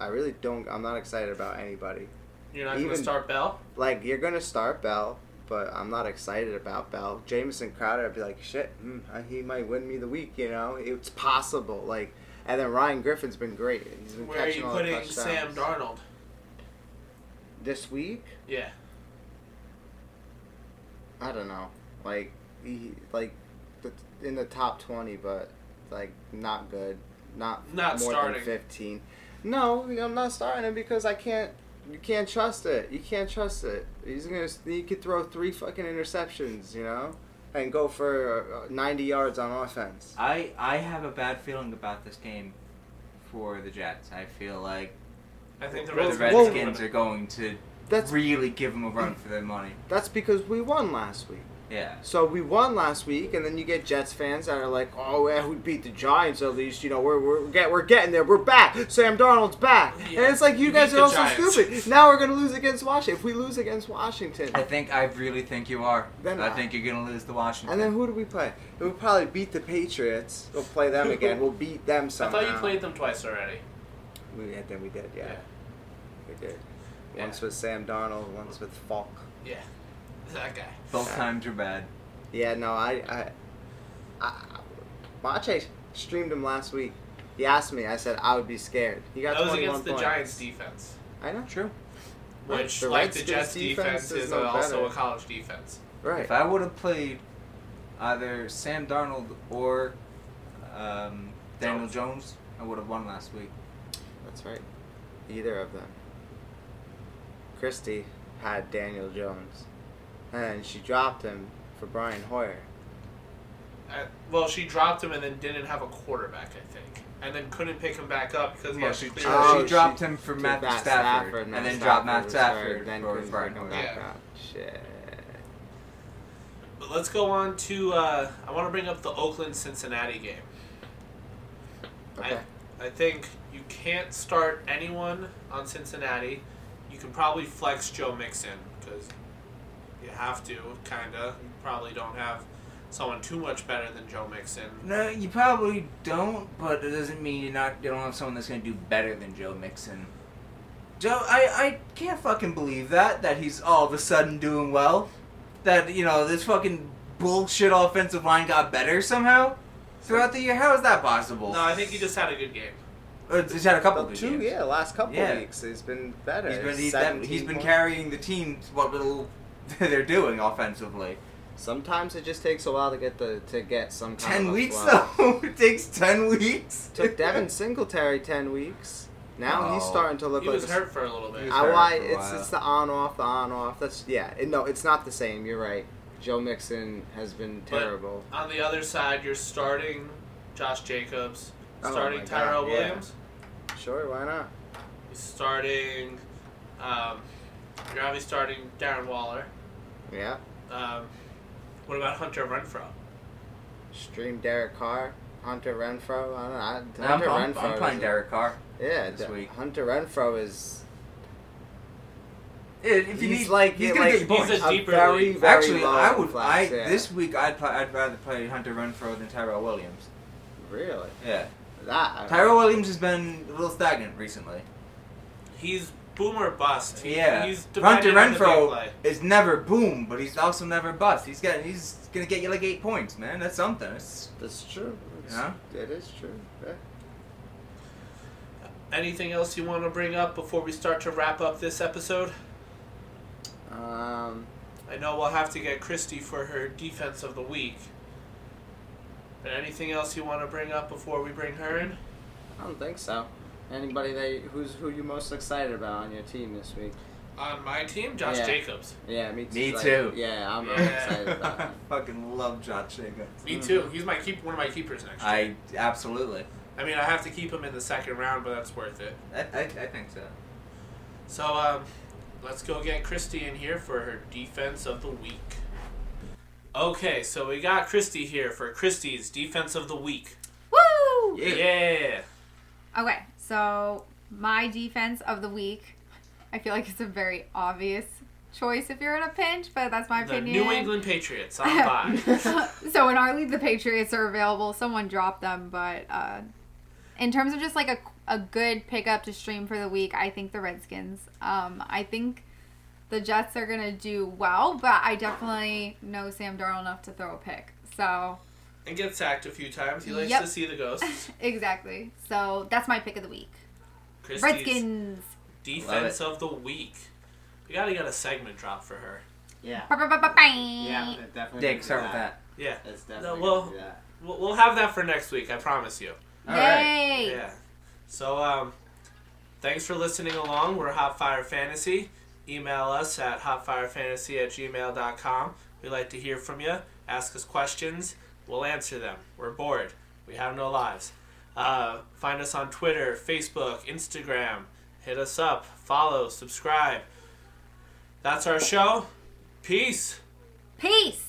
B: I really don't. I'm not excited about anybody.
C: You're not going to start Bell.
B: Like you're gonna start Bell, but I'm not excited about Bell. Jamison Crowder, I'd be like, shit, uh, he might win me the week. You know, it's possible. Like, and then Ryan Griffin's been great. He's been
C: Where are you
B: all the
C: putting Sam. Darnold?
B: this week?
C: Yeah.
B: I don't know. Like, he like the, in the top twenty, but like not good. Not
C: Not
B: more
C: starting.
B: than fifteen. No, I'm not starting him because I can't. You can't trust it. You can't trust it. He's gonna. He could throw three fucking interceptions, you know, and go for uh, 90 yards on offense.
D: I I have a bad feeling about this game for the Jets. I feel like
C: I think the
D: the
C: Redskins.
B: Whoa.
D: Redskins are going to
B: That's
D: really give them a run for their money.
B: that's because we won last week.
D: Yeah.
B: So we won last week, and then you get Jets fans that are like, "Oh, yeah, we beat the Giants at least. You know, we're we're get we're getting there. We're back. Sam Darnold's back."
C: Yeah,
B: and it's like you
C: you
B: guys are
C: the
B: also
C: Giants.
B: stupid. Now we're gonna lose against Washington. If we lose against Washington,
D: I think I really think you are.
B: Then
D: I
B: I-
D: think you're gonna lose to Washington.
B: and then who do we play? We'll probably beat the Patriots. We'll play them again. We'll beat them somehow.
C: I thought you played them twice already.
B: We yeah, then we did. Yeah,
C: Yeah.
B: we did.
C: Yeah.
B: Once with Sam Darnold. Once with Falk.
C: Yeah. That guy.
D: both times are bad.
B: Yeah, no, I, I, I Mache streamed him last week. He asked me. I said I would be scared. He got
C: That was against the
B: points.
C: Giants defense,
B: I know.
D: True.
C: which,
B: The
C: like the Jets
B: defense
C: defense,
B: is
C: is
B: no
C: also
B: better.
C: a college defense.
B: Right.
D: If I would have played either Sam Darnold or um, Daniel
C: Jones.
D: Jones, I would have won last week.
B: That's right. Either of them. Christy had Daniel Jones, and she dropped him for Brian Hoyer.
C: Uh, well, she dropped him and then didn't have a quarterback, I think, and then couldn't pick him back up because he
D: Well,
C: had
D: she,
C: clear.
B: Oh,
D: she dropped
B: she
D: him for
B: took
D: Matthew
B: Matt
D: Stafford, and
B: Matt
D: then dropped Matt
B: was
D: Stafford
B: hurt, then
D: for
B: couldn't
D: Brian
B: bring him
D: Hoyer.
B: back
C: Yeah.
B: Shit.
C: But let's go on to. Uh, I want to bring up the Oakland Cincinnati game.
B: Okay.
C: I think you can't start anyone on Cincinnati. You can probably flex Joe Mixon because you have to, kinda. You probably don't have someone too much better than Joe Mixon.
D: No, you probably don't, but it doesn't mean you're not. You don't have someone that's gonna do better than Joe Mixon. Joe, I I can't fucking believe that that he's all of a sudden doing well. That you know this fucking bullshit offensive line got better somehow throughout the year. How is that possible?
C: No, I think he just had a good game.
D: Uh, he's had a couple
B: Well,
D: good
B: two,
D: games.
B: yeah, last couple
D: Yeah.
B: weeks he's been better.
D: He's been, he's,
B: 17
D: he's been carrying the team to what little they're doing offensively.
B: Sometimes it just takes a while to get the to get some kind
D: Ten
B: of a
D: weeks
B: flow.
D: though. it takes ten weeks.
B: Took Devin Singletary ten weeks. Now he's
D: Oh.
B: starting to look
C: He
B: like
C: was
B: a-
C: hurt for a little bit.
B: I why it's
D: while.
B: it's the on off the on off. That's yeah. It, no, it's not the same. You're right. Joe Mixon has been
C: But-
B: terrible.
C: On the other side, you're starting Josh Jacobs,
B: Oh
C: starting
B: my
C: Tyrell
B: God, yeah.
C: Williams,
B: Sure, why not?
C: you're starting. Um, you're obviously starting Darren Waller.
B: Yeah.
C: Um, what about Hunter Renfrow?
B: Stream Derek Carr, Hunter Renfrow. I don't know. I,
D: I'm,
B: Hunter
D: I'm,
B: Renfrow.
D: I'm playing Derek Carr.
B: Yeah,
D: this
B: D-
D: week.
B: Hunter Renfrow is
D: If you
B: He's
D: need,
B: like-
D: he's gonna
B: like-
D: get you points.
C: He's a
B: a
C: deeper
B: very very
D: Actually, I would.
B: class,
D: I
B: yeah.
D: this week I'd pl- I'd rather play Hunter Renfrow than Tyrell Williams.
B: really
D: Yeah,
B: that.
D: Tyrell Williams has been a little stagnant recently.
C: He's boom or bust. He,
D: Yeah,
C: He's
D: Hunter
C: dependent on the big Renfrow
D: is never boom, but he's also never bust. He's getting he's gonna get you like eight points, man. That's something. It's,
B: That's true. It's,
D: Yeah?
B: It is true. Yeah.
C: anything else you want to bring up before we start to wrap up this episode?
B: Um,
C: I know we'll have to get Christy for her defense of the week. But anything else you want to bring up before we bring her in?
B: I don't think so. Anybody that who's who you most excited about on your team this week?
C: On my team, Josh
B: Yeah.
C: Jacobs.
B: Yeah, me too.
D: Me
B: like,
D: too.
B: Yeah, I'm I'm
C: Yeah.
B: excited about
D: I
B: him.
D: fucking love Josh Jacobs.
C: Me too. He's my keep one of my keepers next year.
D: I absolutely.
C: I mean, I have to keep him in the second round, but that's worth it.
D: I, I, I think so.
C: So, um, let's go get Christy in here for her defense of the week. Okay, so we got Christy here for Christy's defense of the week.
E: Woo!
D: Yeah.
C: Yeah.
E: Okay, so my defense of the week, I feel like it's a very obvious choice if you're in a pinch, but that's my
C: The
E: opinion.
C: New England Patriots on bye.
E: so in our league, the Patriots are available. Someone dropped them, but uh, in terms of just like a, a good pickup to stream for the week, I think the Redskins. Um, I think the Jets are gonna do well, but I definitely know Sam Darnold enough to throw a pick. So
C: and get sacked a few times. He likes
E: Yep.
C: to see the ghosts.
E: exactly. So that's my pick of the week.
C: Christy's
E: Redskins.
C: defense of the week. We gotta get a segment drop for her.
B: Yeah. Yeah, definitely.
D: Dick, start with that.
C: Yeah,
B: It's definitely
C: well-
B: gonna do that.
C: we'll, we'll have that for next week. I promise you.
D: All right.
E: Yay!
C: Yeah. So, um, thanks for listening along. We're Hot Fire Fantasy. Email us at hotfirefantasy at gmail.com. We like to hear from you. Ask us questions. We'll answer them. We're bored. We have no lives. Uh, find us on Twitter, Facebook, Instagram. Hit us up. Follow. Subscribe. That's our show. Peace.
E: Peace.